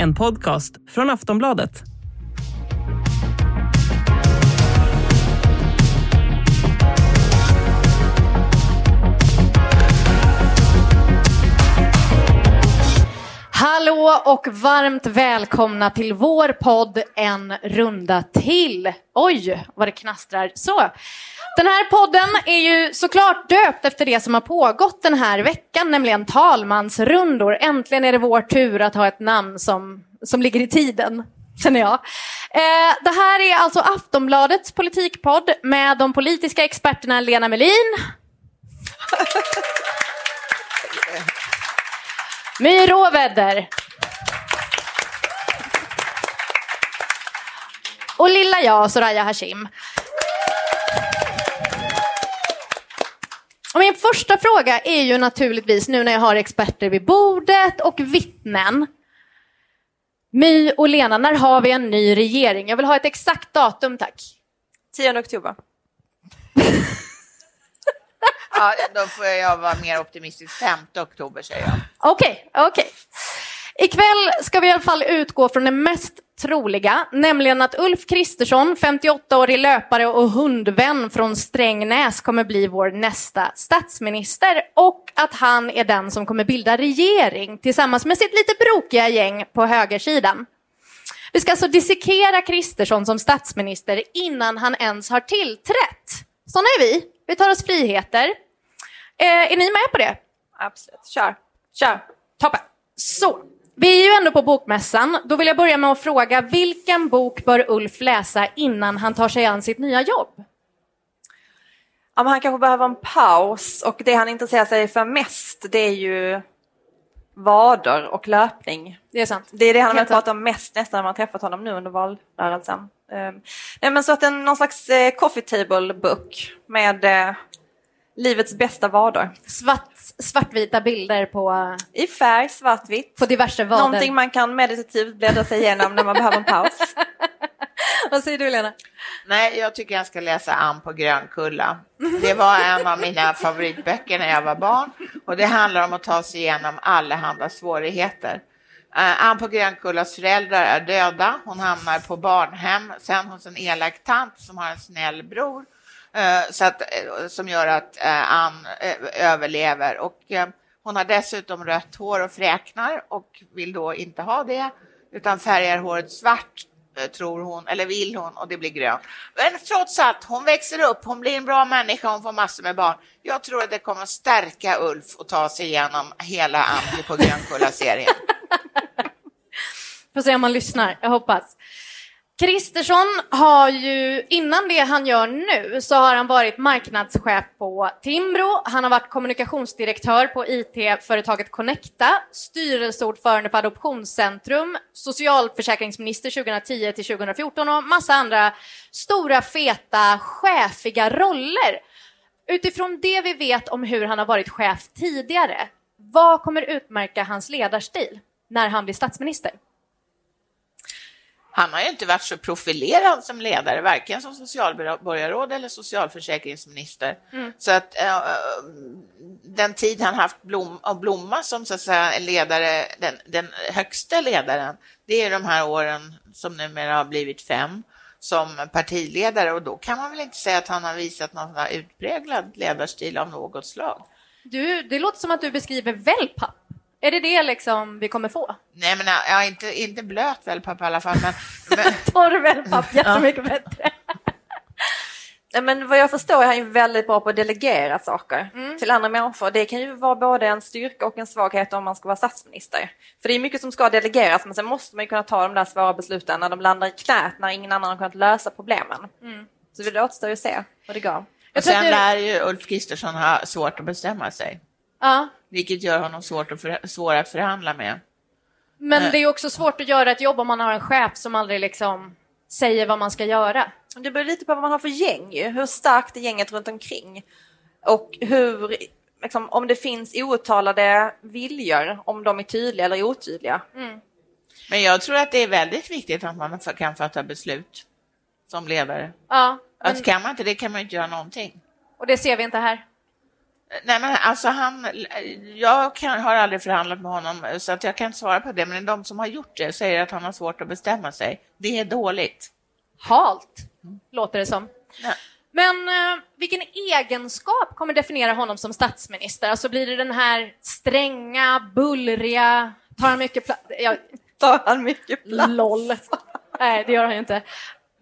En podcast från Aftonbladet. Hallå och varmt välkomna till vår podd En runda till. Oj, vad det knastrar. Så, den här podden är ju såklart döpt efter det som har pågått den här veckan, nämligen talmansrundor. Äntligen är det vår tur att ha ett namn som, som ligger i tiden, känner jag. Eh, det här är alltså Aftonbladets politikpodd med de politiska experterna Lena Melin. My Råvädder. Och lilla jag, Soraya Hashim. Och min första fråga är ju naturligtvis, nu när jag har experter vid bordet och vittnen. My och Lena, när har vi en ny regering? Jag vill ha ett exakt datum, tack. 10 oktober. Ja, då får jag vara mer optimistisk. 5 oktober säger jag. Okej, okej. Ikväll ska vi i alla fall utgå från det mest troliga, nämligen att Ulf Kristersson, 58-årig löpare och hundvän från Strängnäs, kommer bli vår nästa statsminister och att han är den som kommer bilda regering tillsammans med sitt lite brokiga gäng på högersidan. Vi ska alltså dissekera Kristersson som statsminister innan han ens har tillträtt. Såna är vi. Vi tar oss friheter. Eh, är ni med på det? Absolut. Kör. Kör. Toppen. Så, vi är ju ändå på Bokmässan. Då vill jag börja med att fråga, vilken bok bör Ulf läsa innan han tar sig an sitt nya jobb? Ja, han kanske behöver en paus och det han intresserar sig för mest det är ju vader och löpning. Det är sant. Det är det han har pratat om mest nästan när man träffat honom nu under valrörelsen. Um, nej, men så att en, någon slags eh, coffee table book med eh, livets bästa vader. Svart, svartvita bilder på, I färg, svartvitt. på diverse vader. Någonting man kan meditativt bläddra sig igenom när man behöver en paus. Vad säger du, Lena? Nej, jag tycker jag ska läsa Ann på Grönkulla. Det var en av mina favoritböcker när jag var barn och det handlar om att ta sig igenom allehanda svårigheter. Uh, Ann på Grönkullas föräldrar är döda. Hon hamnar på barnhem, sen hos en elak tant som har en snäll bror Eh, så att, eh, som gör att eh, Ann överlever. Och, hon har dessutom rött hår och fräknar och vill då inte ha det utan färgar håret svart tror hon, eller vill hon, och det blir grönt. Men trots allt, hon växer upp, hon blir en bra människa, hon får massor med barn. Jag tror att det kommer att stärka Ulf och ta sig igenom hela Anki på Grönkulla-serien. Får se om man lyssnar, jag hoppas. Kristersson har ju, innan det han gör nu, så har han varit marknadschef på Timbro, han har varit kommunikationsdirektör på IT-företaget Connecta, styrelseordförande för Adoptionscentrum, socialförsäkringsminister 2010 till 2014 och massa andra stora, feta, chefiga roller. Utifrån det vi vet om hur han har varit chef tidigare, vad kommer utmärka hans ledarstil när han blir statsminister? Han har ju inte varit så profilerad som ledare, varken som socialborgarråd eller socialförsäkringsminister. Mm. Så att äh, den tid han haft blom, att blomma som så att säga, ledare, den, den högsta ledaren, det är de här åren som numera har blivit fem som partiledare och då kan man väl inte säga att han har visat någon utpräglad ledarstil av något slag. Du, det låter som att du beskriver wellpapp. Är det det liksom vi kommer få? Nej, men ja, inte, inte blöt wellpapp i alla fall. Men, men... Torr wellpapp, jättemycket ja. bättre. Nej, men vad jag förstår är han ju väldigt bra på att delegera saker mm. till andra människor. Det kan ju vara både en styrka och en svaghet om man ska vara statsminister. För det är mycket som ska delegeras, men sen måste man ju kunna ta de där svåra besluten när de landar i knät, när ingen annan har kunnat lösa problemen. Mm. Så det återstår ju att se vad det gav. Och sen lär ju Ulf Kristersson ha svårt att bestämma sig. Ja. Vilket gör honom svårt att för, svår att förhandla med. Men det är också svårt att göra ett jobb om man har en chef som aldrig liksom säger vad man ska göra. Det beror lite på vad man har för gäng, hur starkt är gänget runt omkring. Och hur, liksom, om det finns outtalade viljor, om de är tydliga eller otydliga. Mm. Men jag tror att det är väldigt viktigt att man kan fatta beslut som ledare. Ja, men... Att kan man inte det kan man inte göra någonting. Och det ser vi inte här. Nej, men alltså han, jag kan, har aldrig förhandlat med honom så att jag kan inte svara på det, men de som har gjort det säger att han har svårt att bestämma sig. Det är dåligt. Halt, låter det som. Nej. Men eh, vilken egenskap kommer definiera honom som statsminister? Alltså blir det den här stränga, bullriga, tar han mycket plats? Ja, Tar han mycket plats? LOL. Nej, det gör han ju inte.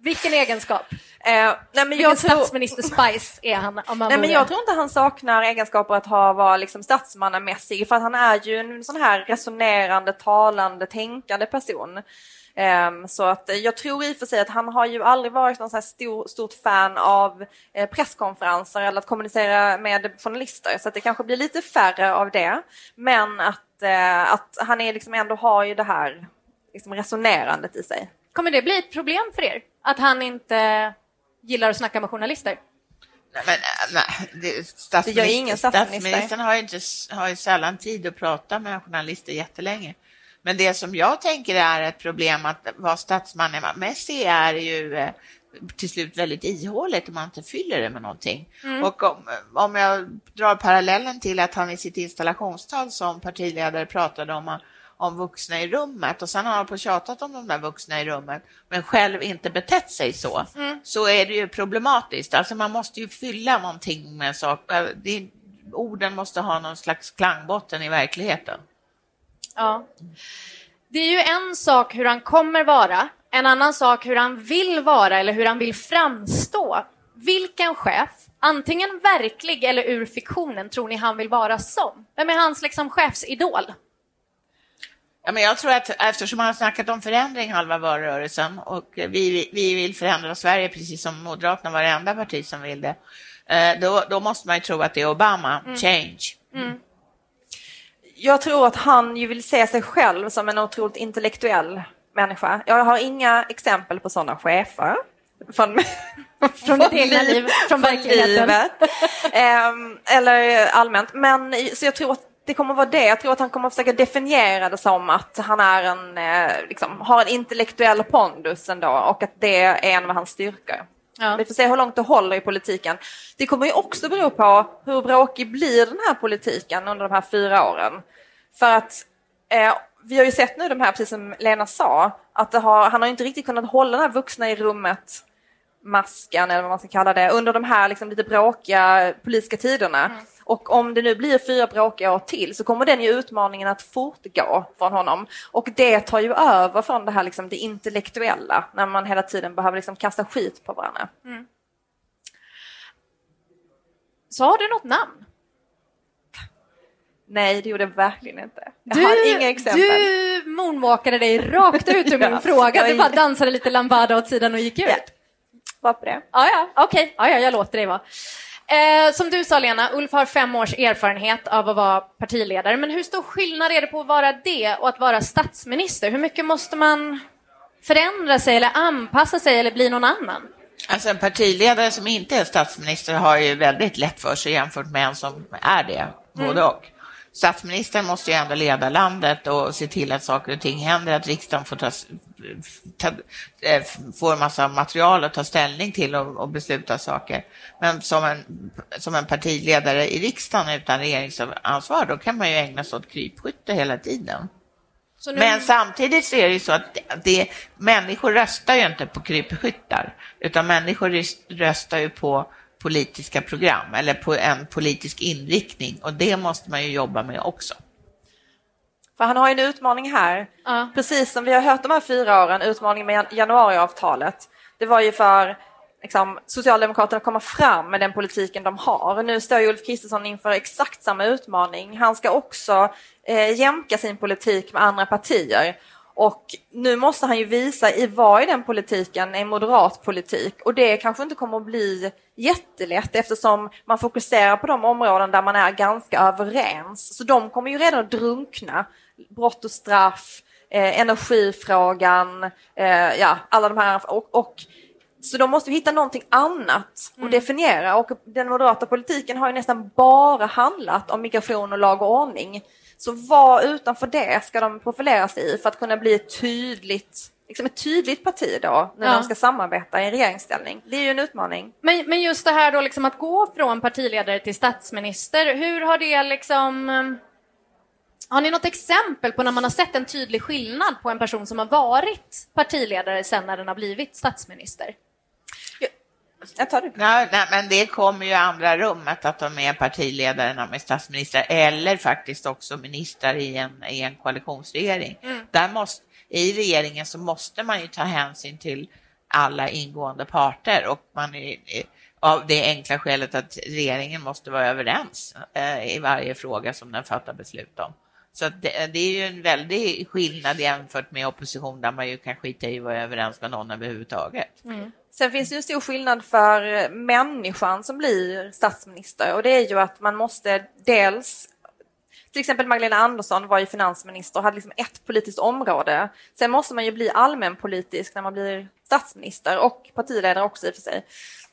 Vilken egenskap? Eh, nej, men Vilken jag tror, statsminister Spice är han? Om man nej, men jag tror inte han saknar egenskaper att ha, vara liksom statsmannamässig för att han är ju en sån här resonerande, talande, tänkande person. Ehm, så att jag tror i och för sig att han har ju aldrig varit någon här stor, stort fan av eh, presskonferenser eller att kommunicera med journalister så att det kanske blir lite färre av det. Men att, eh, att han är liksom ändå har ju det här liksom resonerandet i sig. Kommer det bli ett problem för er? Att han inte gillar att snacka med journalister? Nej, men, äh, nej, det, statsminister, Det ingen statsminister. Statsministern har ju, inte, har ju sällan tid att prata med journalister jättelänge. Men det som jag tänker är ett problem att vara statsmannamässig är ju eh, till slut väldigt ihåligt om man inte fyller det med någonting. Och om, om jag drar parallellen till att han i sitt installationstal som partiledare pratade om om vuxna i rummet och sen har han på tjatat om de där vuxna i rummet men själv inte betett sig så, så är det ju problematiskt. Alltså man måste ju fylla någonting med saker. Det, orden måste ha någon slags klangbotten i verkligheten. Ja. Det är ju en sak hur han kommer vara, en annan sak hur han vill vara eller hur han vill framstå. Vilken chef, antingen verklig eller ur fiktionen, tror ni han vill vara som? Vem är hans liksom chefsidol? Ja, men jag tror att eftersom man har snackat om förändring halva valrörelsen och vi, vi vill förändra Sverige precis som Moderaterna var det enda parti som vill det, eh, då, då måste man ju tro att det är Obama, change. Jag tror att han ju vill se sig själv som en otroligt intellektuell människa. Jag har inga exempel på sådana chefer. Från, Från ditt egna liv, från verkligheten. livet. Ehm, eller allmänt. Men så jag tror att det kommer vara det. Jag tror att han kommer att försöka definiera det som att han är en, eh, liksom, har en intellektuell pondus ändå och att det är en av hans styrkor. Ja. Vi får se hur långt det håller i politiken. Det kommer ju också bero på hur bråkig blir den här politiken under de här fyra åren. För att eh, vi har ju sett nu de här, precis som Lena sa, att har, han har inte riktigt kunnat hålla den här vuxna i rummet masken eller vad man ska kalla det under de här liksom lite bråkiga politiska tiderna. Och om det nu blir fyra bråkiga år till så kommer den ju utmaningen att fortgå från honom. Och det tar ju över från det här liksom det intellektuella när man hela tiden behöver liksom kasta skit på varandra. Så har du något namn? Nej, det gjorde jag verkligen inte. Jag har inga exempel. du moonwalkade dig rakt ut ur min Ja, fråga. Du bara dansade lite lambada åt sidan och gick ut. Ja. Var på det. Ja, ja, okej. Ja, ja, jag låter dig vara. Eh, som du sa, Lena, Ulf har fem års erfarenhet av att vara partiledare. Men hur stor skillnad är det på att vara det och att vara statsminister? Hur mycket måste man förändra sig eller anpassa sig eller bli någon annan? Alltså en partiledare som inte är statsminister har ju väldigt lätt för sig jämfört med en som är det, både och. Statsministern måste ju ändå leda landet och se till att saker och ting händer, att riksdagen får, ta, ta, eh, får massa material att ta ställning till och, och besluta saker. Men som en, som en partiledare i riksdagen utan regeringsansvar, då kan man ju ägna sig åt krypskytte hela tiden. Nu, Men samtidigt så är det ju så att det, det, människor röstar ju inte på krypskyttar, utan människor röst- röstar ju på politiska program eller på en politisk inriktning och det måste man ju jobba med också. För han har ju en utmaning här. Ja. Precis som vi har hört de här fyra åren, utmaningen med jan- januariavtalet. Det var ju för liksom, Socialdemokraterna att komma fram med den politiken de har. Nu står ju Ulf Kristersson inför exakt samma utmaning. Han ska också eh, jämka sin politik med andra partier. Och nu måste han ju visa i vad i den politiken är moderat politik och det kanske inte kommer att bli jättelätt eftersom man fokuserar på de områden där man är ganska överens. Så de kommer ju redan att drunkna. Brott och straff, eh, energifrågan, eh, ja, alla de här. Och, och Så då måste hitta någonting annat att Mm. definiera och den moderata politiken har ju nästan bara handlat om migration och lag och ordning. Så vad utanför det ska de profilera sig i för att kunna bli ett tydligt, liksom ett tydligt parti då när Ja. de ska samarbeta i regeringsställning? Det är ju en utmaning. Men, men just det här då liksom att gå från partiledare till statsminister, hur har det liksom... Har ni något exempel på när man har sett en tydlig skillnad på en person som har varit partiledare sen när den har blivit statsminister? Jag tar det. Nej, nej, men det kommer ju i andra rummet att de är partiledare när de är statsminister eller faktiskt också ministrar i en, i en koalitionsregering. Där måste, I regeringen så måste man ju ta hänsyn till alla ingående parter och man är, är- av det enkla skälet att regeringen måste vara överens eh, i varje fråga som den fattar beslut om. Så att det, det är ju en väldig skillnad jämfört med opposition där man ju kan skita i att vara överens med någon överhuvudtaget. Mm. Sen finns det ju en stor skillnad för människan som blir statsminister och det är ju att man måste dels till exempel Magdalena Andersson var ju finansminister och hade liksom ett politiskt område. Sen måste man ju bli allmänpolitisk när man blir statsminister och partiledare också i och för sig.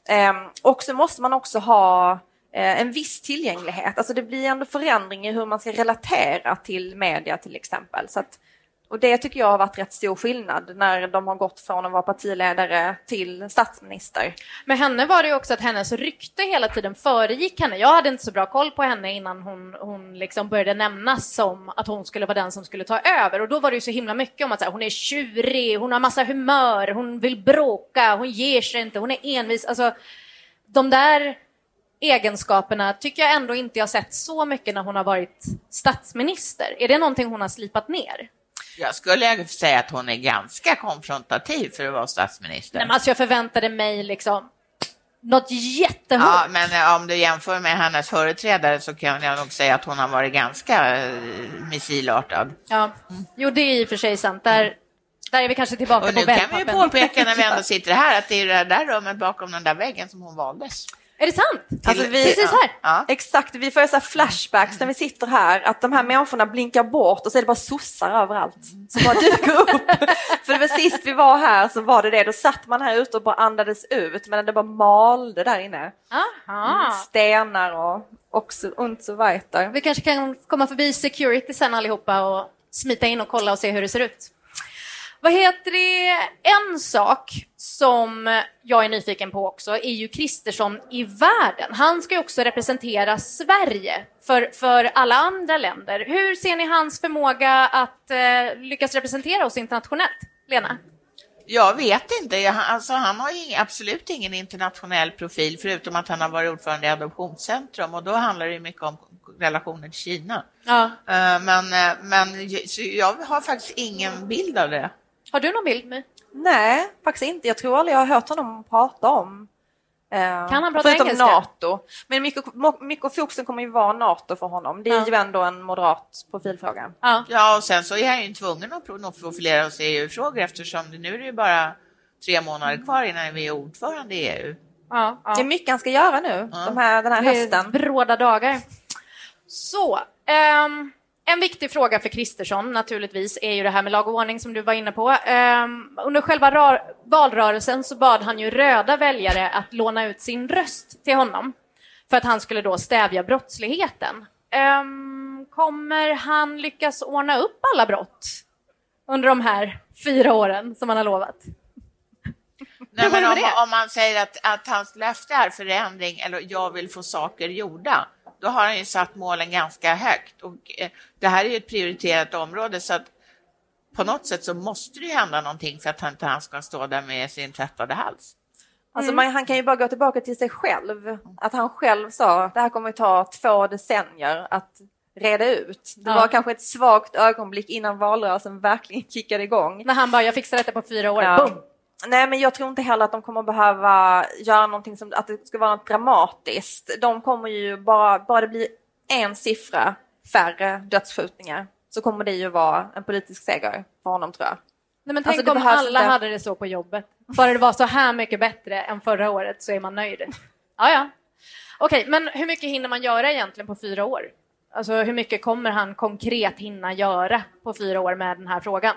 Ehm, och så måste man också ha Eh, en viss tillgänglighet. Alltså det blir ändå förändring i hur man ska relatera till media till exempel. Så att, och det tycker jag har varit rätt stor skillnad när de har gått från att vara partiledare till statsminister. Med henne var det ju också att hennes rykte hela tiden föregick henne. Jag hade inte så bra koll på henne innan hon, hon liksom började nämnas som att hon skulle vara den som skulle ta över. Och då var det ju så himla mycket om att så här, hon är tjurig, hon har massa humör, hon vill bråka, hon ger sig inte, hon är envis. Alltså, de där egenskaperna tycker jag ändå inte jag sett så mycket när hon har varit statsminister. Är det någonting hon har slipat ner? Jag skulle säga att hon är ganska konfrontativ för att vara statsminister. Nej, men alltså jag förväntade mig liksom något jättehårt. Ja, men eh, om du jämför med hennes företrädare så kan jag nog säga att hon har varit ganska eh, missilartad. Ja, jo det är i och för sig sant. Där, där är vi kanske tillbaka Och på nu kan vi ju påpeka när vi ändå sitter här att det är det där rummet bakom den där väggen som hon valdes. Är det sant? Alltså vi- Precis här? Ja. Exakt, vi får så flashbacks när vi sitter här, att de här människorna blinkar bort och så är det bara sossar överallt som bara dyker upp. För det var sist vi var här så var det det, då satt man här ute och bara andades ut men det bara malde där inne. Aha. Stenar och också und so weiter. Vi kanske kan komma förbi security sen allihopa och smita in och kolla och se hur det ser ut. Vad heter det? En sak som jag är nyfiken på också är ju Kristersson i världen. Han ska ju också representera Sverige för, för alla andra länder. Hur ser ni hans förmåga att eh, lyckas representera oss internationellt? Lena? Jag vet inte. Alltså, han har ju absolut ingen internationell profil förutom att han har varit ordförande i Adoptionscentrum och då handlar det mycket om relationen till Kina. Ja. Eh, Men, eh, men jag har faktiskt ingen bild av det. Har du någon bild? My? Nej, faktiskt inte. Jag tror aldrig jag har hört honom prata om eh, Kan han prata förutom engelska? NATO. Men mycket, mycket av fokusen kommer ju vara NATO för honom. Det är Ja. ju ändå en moderat profilfråga. Ja. Ja, och sen så är han ju tvungen att pro- att profilera oss i EU-frågor eftersom det, nu är det ju bara tre månader kvar innan vi är ordförande i EU. Ja, ja. Det är mycket han ska göra nu, de här, den här Det är hösten. Bråda dagar. Så, ehm, en viktig fråga för Kristersson naturligtvis är ju det här med lag och ordning som du var inne på. Ehm, under själva valrörelsen så bad han ju röda väljare att låna ut sin röst till honom för att han skulle då stävja brottsligheten. Ehm, kommer han lyckas ordna upp alla brott under de här fyra åren som han har lovat? Nej, men om, om man säger att, att hans löfte är förändring eller jag vill få saker gjorda, då har han ju satt målen ganska högt. Och, eh, det här är ju ett prioriterat område så att på något sätt så måste det ju hända någonting för att han inte han ska stå där med sin tvättade hals. Alltså Mm. man, han kan ju bara gå tillbaka till sig själv. Att han själv sa det här kommer att ta två decennier att reda ut. Det Ja. var kanske ett svagt ögonblick innan valrörelsen verkligen kickade igång. När han bara, jag fixar detta på fyra år, Ja. boom! Nej, men jag tror inte heller att de kommer behöva göra någonting som att det ska vara något dramatiskt. De kommer ju bara, bara det blir en siffra färre dödsskjutningar så kommer det ju vara en politisk seger för honom tror jag. Nej, men Alltså, tänk det om alla inte- hade det så på jobbet. Bara det var så här mycket bättre än förra året så är man nöjd. Ja, ja. Okej, men hur mycket hinner man göra egentligen på fyra år? Alltså hur mycket kommer han konkret hinna göra på fyra år med den här frågan?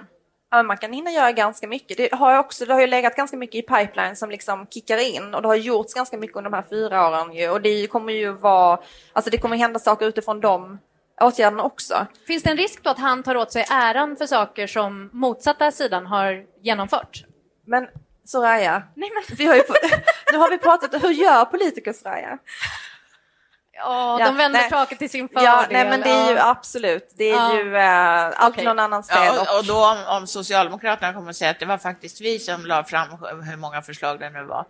Ja, man kan hinna göra ganska mycket. Det har, också, det har ju legat ganska mycket i pipeline som liksom kickar in och det har gjorts ganska mycket under de här fyra åren ju, och det kommer ju vara, alltså det kommer hända saker utifrån de åtgärderna också. Finns det en risk då att han tar åt sig äran för saker som motsatta sidan har genomfört? Men Soraya, Nej, men... vi har ju, nu har vi pratat, hur gör politiker Soraya? Ja, de vänder nej. saken till sin fördel. Ja, nej, men det är ju absolut, det är ja. ju äh, allt okay. någon annans fel. Ja, och, och, då om, om Socialdemokraterna kommer att säga att det var faktiskt vi som la fram hur många förslag det nu var,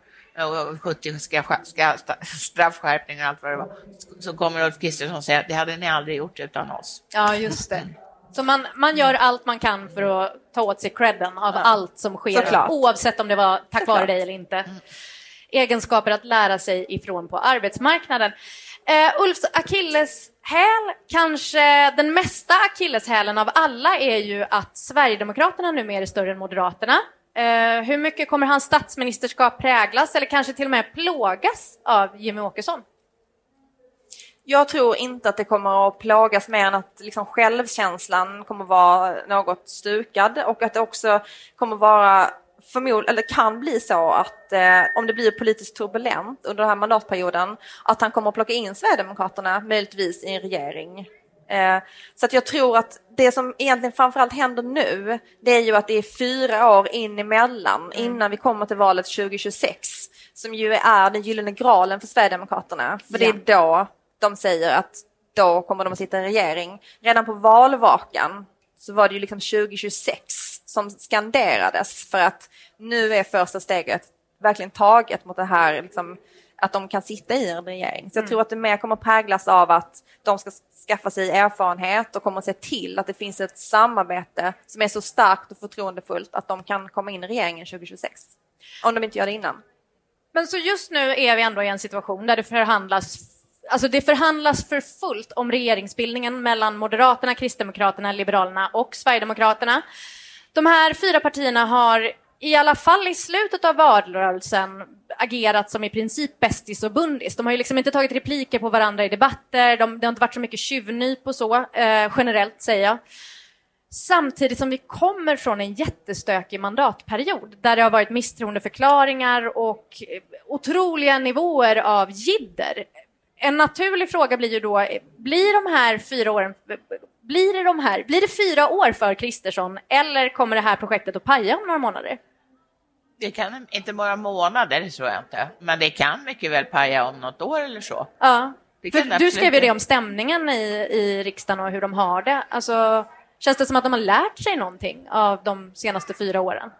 och 70 ska, ska, straffskärpningar och allt vad det var, så kommer Ulf Kristersson säga att det hade ni aldrig gjort utan oss. Ja, just det. Så man, man gör allt man kan för att ta åt sig credden av ja. allt som sker, Såklart. oavsett om det var tack Såklart. vare dig eller inte. Mm. Egenskaper att lära sig ifrån på arbetsmarknaden. Uh, Ulfs akilleshäl, kanske den mesta akilleshälen av alla är ju att Sverigedemokraterna numera är större än Moderaterna. Uh, hur mycket kommer hans statsministerskap präglas eller kanske till och med plågas av Jimmy Åkesson? Jag tror inte att det kommer att plågas mer än att liksom självkänslan kommer vara något stukad och att det också kommer vara förmodligen, eller kan bli så att eh, om det blir politiskt turbulent under den här mandatperioden, att han kommer att plocka in Sverigedemokraterna möjligtvis i en regering. Eh, så att jag tror att det som egentligen framförallt händer nu, det är ju att det är fyra år in emellan mm. innan vi kommer till valet 2026, som ju är den gyllene graalen för Sverigedemokraterna. För ja. det är då de säger att då kommer de att sitta i regering. Redan på valvakan så var det ju liksom 2026 som skanderades för att nu är första steget verkligen taget mot det här liksom, att de kan sitta i en regering. Så jag mm. tror att det mer kommer präglas av att de ska skaffa sig erfarenhet och kommer att se till att det finns ett samarbete som är så starkt och förtroendefullt att de kan komma in i regeringen 2026. Om de inte gör det innan. Men så just nu är vi ändå i en situation där det förhandlas Alltså det förhandlas för fullt om regeringsbildningen mellan Moderaterna, Kristdemokraterna, Liberalerna och Sverigedemokraterna. De här fyra partierna har i alla fall i slutet av valrörelsen agerat som i princip bästis och bundis. De har ju liksom inte tagit repliker på varandra i debatter, de, det har inte varit så mycket tjuvnyp och så, eh, generellt säger jag. Samtidigt som vi kommer från en jättestökig mandatperiod där det har varit misstroendeförklaringar och eh, otroliga nivåer av jidder en naturlig fråga blir ju då, blir de här fyra åren, blir det, de här, blir det fyra år för Kristersson eller kommer det här projektet att paja om några månader? Det kan inte vara månader, tror jag inte. Men det kan mycket väl paja om något år eller så. Ja, för du skrev ju det om stämningen i, i riksdagen och hur de har det. Alltså, känns det som att de har lärt sig någonting av de senaste fyra åren?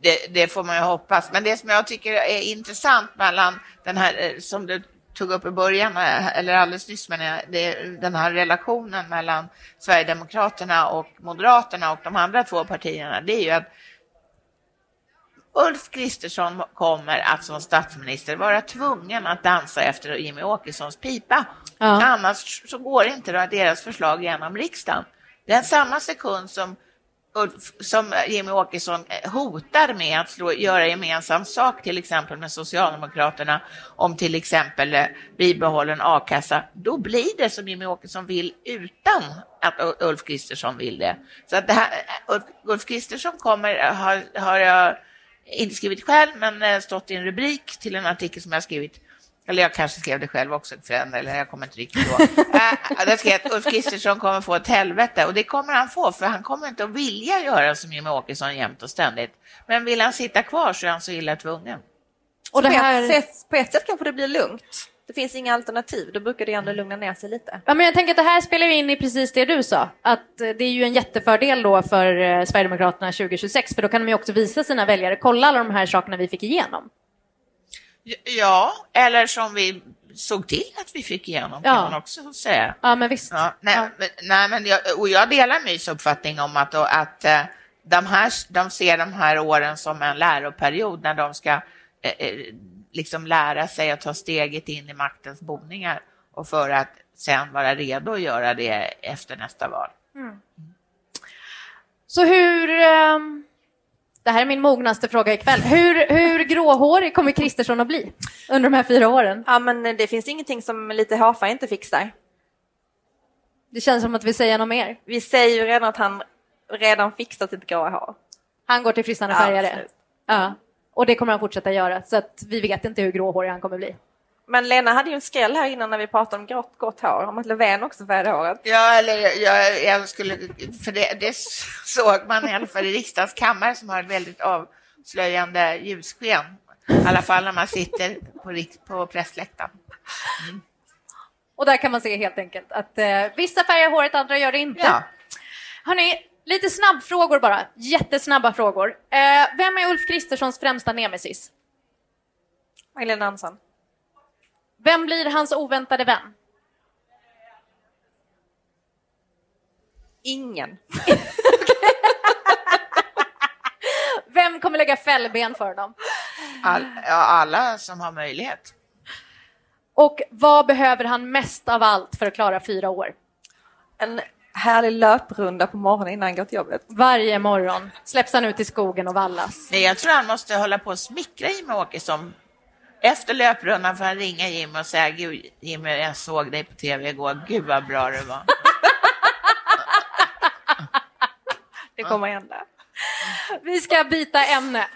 Det, det, får man ju hoppas. Men det som jag tycker är intressant mellan den här, eh, som du tog upp i början, eller alldeles nyss, men det, den här relationen mellan Sverigedemokraterna och Moderaterna och de andra två partierna, det är ju att Ulf Kristersson kommer att som statsminister vara tvungen att dansa efter Jimmy Åkessons pipa. Ja. Annars så går inte deras förslag genom riksdagen. Den samma sekund som som Jimmy Åkesson eh, hotar med att slå, göra gemensam sak till exempel med Socialdemokraterna om till exempel eh, bibehållen a-kassa, då blir det som Jimmy Åkesson vill utan att Ulf Kristersson vill det. Så att det här, eh, Ulf, Ulf Kristersson kommer, har, har jag inte skrivit själv, men stått i en rubrik till en artikel som jag skrivit eller jag kanske skrev det själv också, eller jag kommer inte riktigt ihåg. äh, jag skrev att Ulf Kristersson kommer få ett helvete och det kommer han få för han kommer inte att vilja göra som Jimmie Åkesson jämt och ständigt. Men vill han sitta kvar så är han så illa tvungen. Och det här... på, ett sätt, på ett sätt kanske det blir lugnt. Det finns inga alternativ, då brukar det ändå lugna ner sig lite. Ja, men jag tänker att det här spelar in i precis det du sa, att det är ju en jättefördel då för eh, Sverigedemokraterna 2026, för då kan de ju också visa sina väljare, kolla alla de här sakerna vi fick igenom. Ja, eller som vi såg till att vi fick igenom, ja. kan man också säga. Ja, men visst. Ja, nej, ja. Men, nej, men jag, och jag delar Mys uppfattning om att, att eh, de, här, de ser de här åren som en läroperiod när de ska eh, eh, liksom lära sig att ta steget in i maktens boningar och för att sen vara redo att göra det efter nästa val. Mm. Så hur... Um det här är min mognaste fråga ikväll. Hur, hur gråhårig kommer Kristersson att bli under de här fyra åren? Ja, men det finns ingenting som lite hafa inte fixar. Det känns som att vi säger något mer. Vi säger ju redan att han redan fixat sitt gråa hår. Han går till frissan och Ja. Ja. Och det kommer han fortsätta göra, så att vi vet inte hur gråhårig han kommer bli. Men Lena hade ju en skräll här innan när vi pratade om grått, grått hår, om att Löfven också färgade håret. Ja, eller jag, jag skulle, för det, det såg man i alla fall i riksdagens kammare som har ett väldigt avslöjande ljussken. I alla fall när man sitter på, på pressläktaren. Och där kan man se helt enkelt att eh, vissa färgar håret, andra gör det inte. Ja. Hörrni, lite snabbfrågor bara. Jättesnabba frågor. Eh, vem är Ulf Kristerssons främsta nemesis? Magdalena Andersson. Vem blir hans oväntade vän? Ingen. Vem kommer lägga fällben för dem? All, ja, alla som har möjlighet. Och vad behöver han mest av allt för att klara fyra år? En härlig löprunda på morgonen innan han går till jobbet. Varje morgon släpps han ut i skogen och vallas. Nej, jag tror han måste hålla på och smickra Jimmie Åkesson. Efter löprundan får han ringa Jimmy och säga Gud, Jimmy, jag såg dig på tv igår. Gud vad bra du var. Det kommer hända. Vi ska byta ämne.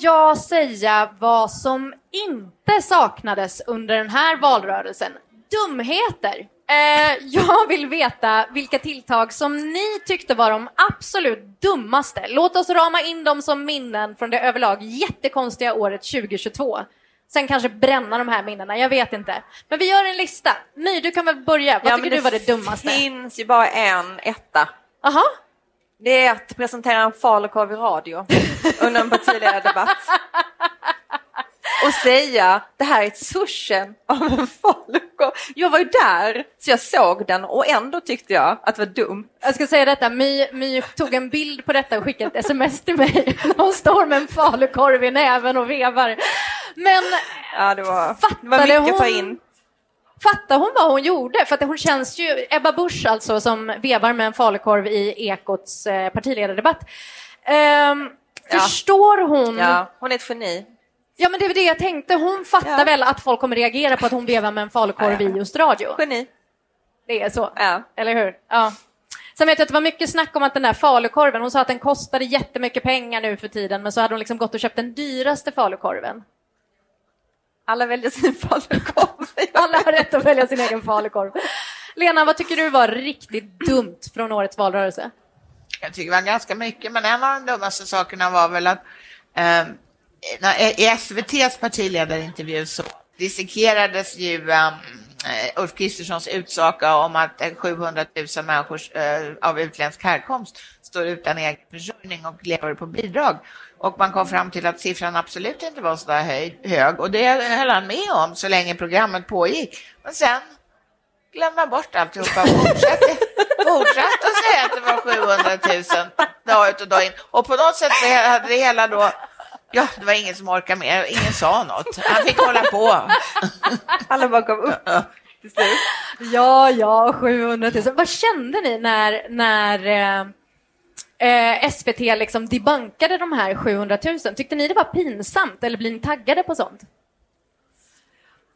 Jag säga vad som inte saknades under den här valrörelsen? Dumheter. Eh, jag vill veta vilka tilltag som ni tyckte var de absolut dummaste. Låt oss rama in dem som minnen från det överlag jättekonstiga året 2022. Sen kanske bränna de här minnena, jag vet inte. Men vi gör en lista. My, du kan väl börja. Vad tycker du var det dummaste? Det finns ju bara en etta. Aha. Det är att presentera en falukorv i radio under en partiledardebatt. Och säga det här är ett sushen av en falukorv. Jag var ju där så jag såg den och ändå tyckte jag att det var dumt. Jag ska säga detta, My, My tog en bild på detta och skickade ett sms till mig. Hon står med en falukorv i näven och vevar. Men Ja, det var, det var Fattade mycket att ta hon? in. Fattar hon vad hon gjorde? För att hon känns ju, Ebba Busch alltså, som vevar med en falukorv i Ekots eh, partiledardebatt. Ehm, Ja. Förstår hon? Ja, hon är ett geni. Ja, men det är det jag tänkte. Hon fattar Ja. väl att folk kommer reagera på att hon vevar med en falukorv Ja. i just radio. Geni. Det är så. Eller hur? Ja. Sen vet jag att det var mycket snack om att den där falukorven, hon sa att den kostade jättemycket pengar nu för tiden, men så hade hon liksom gått och köpt den dyraste falukorven. Alla väljer sin falukorv. Alla har rätt att välja sin egen falukorv. Lena, vad tycker du var riktigt dumt från årets valrörelse? Jag tycker det var ganska mycket, men en av de dummaste sakerna var väl att eh, i SVTs partiledarintervju så dissekerades ju eh, Ulf Kristerssons utsaga om att eh, 700 000 människor eh, av utländsk härkomst står utan egen försörjning och lever på bidrag. Och man kom fram till att siffran absolut inte var så där hög och det höll han med om så länge programmet pågick. Men sen glömma bort alltihopa och fortsatte, fortsatte att säga att det var 700 000 dag ut och dag in. Och på något sätt hade det hela då, ja, det var ingen som orkade med, ingen sa något. Han fick hålla på. Alla bara gav upp till slut. Ja, ja, 700 000. Vad kände ni när, när eh, SVT liksom debankade de här 700 000? Tyckte ni det var pinsamt eller blir ni taggade på sånt?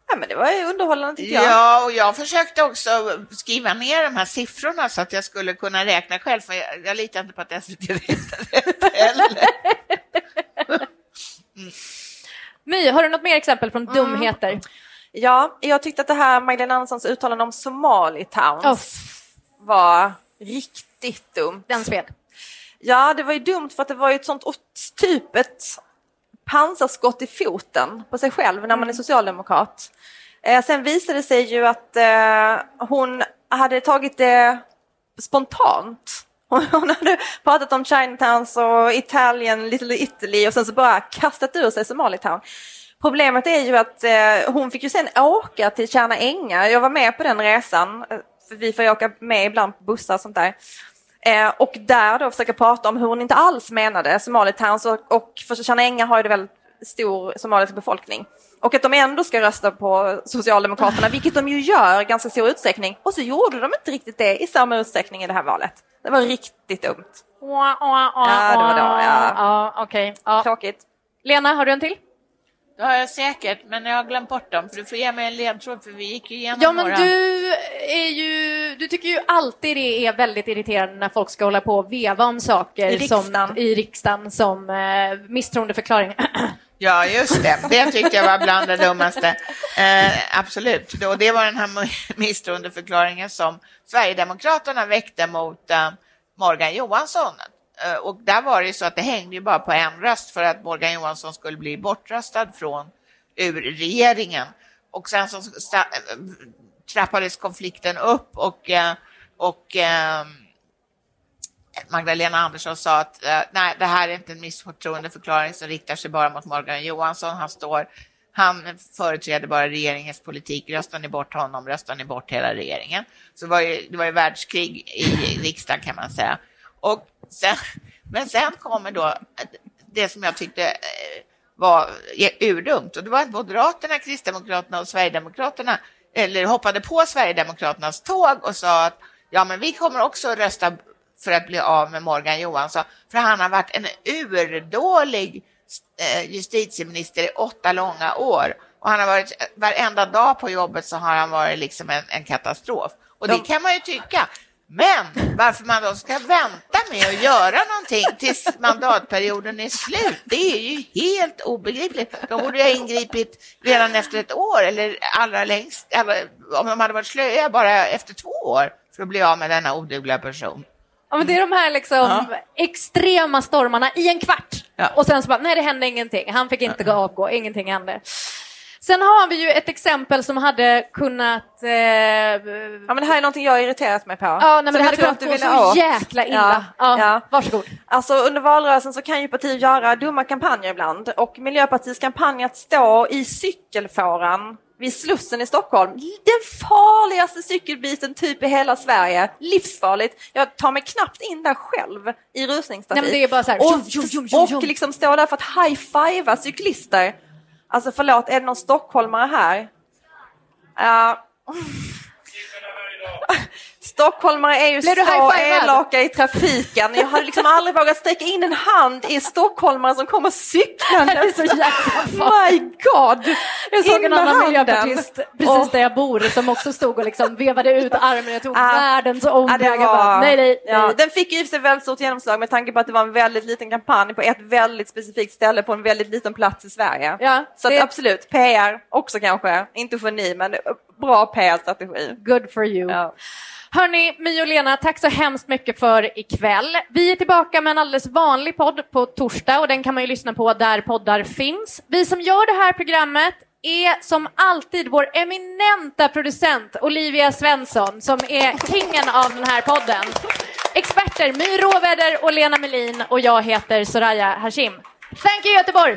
Ja, men det var underhållande tyckte jag. Ja, och jag försökte också skriva ner de här siffrorna så att jag skulle kunna räkna själv, för jag, jag litar inte på att SVT räknar rätt heller. My, har du något mer exempel från Mm. dumheter? Ja, jag tyckte att det här Magdalena Anderssons uttalande om Somali Towns Oh, var riktigt dumt. den sved. Ja, det var ju dumt för att det var ju ett sånt typ ett pansarskott i foten på sig själv när man är socialdemokrat. Eh, sen visade det sig ju att eh, hon hade tagit det spontant. Hon, hade pratat om Chinatowns och Italien, Little Italy och sen så bara kastat ur sig Somalitown. Problemet är ju att eh, hon fick ju sen åka till Tjärna Ängar. Jag var med på den resan. För vi får ju åka med ibland på bussar och sånt där. Eh, och där då försöka prata om hur hon inte alls menade Somalitown. Så, och för Tjärna Ängar har ju det väldigt stor somalisk befolkning. och att de ändå ska rösta på Socialdemokraterna, vilket de ju gör i ganska stor utsträckning. Och så gjorde de inte riktigt det i samma utsträckning i det här valet. Det var riktigt dumt. Ja, det var då, ja. ja okej. Ja. Tråkigt. Lena, har du en till? Det har jag säkert, men jag har glömt bort dem. För du får ge mig en ledtråd, för vi gick ju igenom Ja, men några. du är ju, du tycker ju alltid det är väldigt irriterande när folk ska hålla på och veva om saker I riksdagen. Som, i riksdagen som eh, misstroendeförklaring. Ja, just det. Det tyckte jag var bland det dummaste. Eh, absolut. Och det var den här misstroendeförklaringen som Sverigedemokraterna väckte mot eh, Morgan Johansson. Eh, och där var det ju så att det hängde ju bara på en röst för att Morgan Johansson skulle bli bortröstad från ur regeringen. Och sen så eh, trappades konflikten upp och, eh, och Magdalena Andersson sa att nej, det här är inte en misstroendeförklaring som riktar sig bara mot Morgan Johansson. Han står, han företräder bara regeringens politik. Röstar ni bort honom, röstar ni bort hela regeringen. Så det var ju, det var ju världskrig i riksdagen kan man säga. Och sen, men sen kommer då det som jag tyckte eh, var urdumt och det var att Moderaterna, Kristdemokraterna och Sverigedemokraterna eller hoppade på Sverigedemokraternas tåg och sa att ja, men vi kommer också rösta för att bli av med Morgan Johansson, för han har varit en urdålig eh, justitieminister i åtta långa år. Och han har varit varenda dag på jobbet så har han varit liksom en, en katastrof. Och det kan man ju tycka. Men varför man då ska vänta med att göra någonting tills mandatperioden är slut, det är ju helt obegripligt. De borde ha ingripit redan efter ett år eller allra längst, eller, om de hade varit slöa bara efter två år för att bli av med denna odugliga person. Ja, men det är de här liksom extrema stormarna i en kvart. Ja. Och sen så bara, nej det hände ingenting. Han fick inte gå avgå, ingenting hände. Sen har vi ju ett exempel som hade kunnat... Eh, Ja, men det här är någonting jag irriterat mig på. Ja, nej, men det hade kunnat gå så åt. jäkla illa. Ja, Ja, ja. Varsågod. Alltså under valrörelsen så kan ju partier göra dumma kampanjer ibland och Miljöpartiets kampanj att stå i cykelfåran vid Slussen i Stockholm, den farligaste cykelbiten typ i hela Sverige, livsfarligt. Jag tar mig knappt in där själv i rusningstrafik. Nej, men det är bara så här, och, och liksom stå där för att high-fivea cyklister. Alltså förlåt, är det någon stockholmare här? Ja. Stockholmare är ju Blev så elaka i trafiken. Jag hade liksom aldrig vågat sträcka in en hand i stockholmare som kommer cyklande. Så My God! Jag såg In en annan miljöpartist precis där jag bor som också stod och liksom vevade ut armen. Jag tog Ja. världens omväg. bara, var, Nej, nej, ja, nej. den fick ju för sig väldigt stort genomslag med tanke på att det var en väldigt liten kampanj på ett väldigt specifikt ställe på en väldigt liten plats i Sverige. Ja, Så det- absolut, PR också kanske, inte geni men bra PR-strategi. Good for you. Ja. Hörni, My och Lena, tack så hemskt mycket för ikväll. Vi är tillbaka med en alldeles vanlig podd på torsdag och den kan man ju lyssna på där poddar finns. Vi som gör det här programmet är som alltid vår eminenta producent Olivia Svensson som är kingen av den här podden. Experter My Råväder och Lena Melin och jag heter Soraya Hashim. Thank you Göteborg!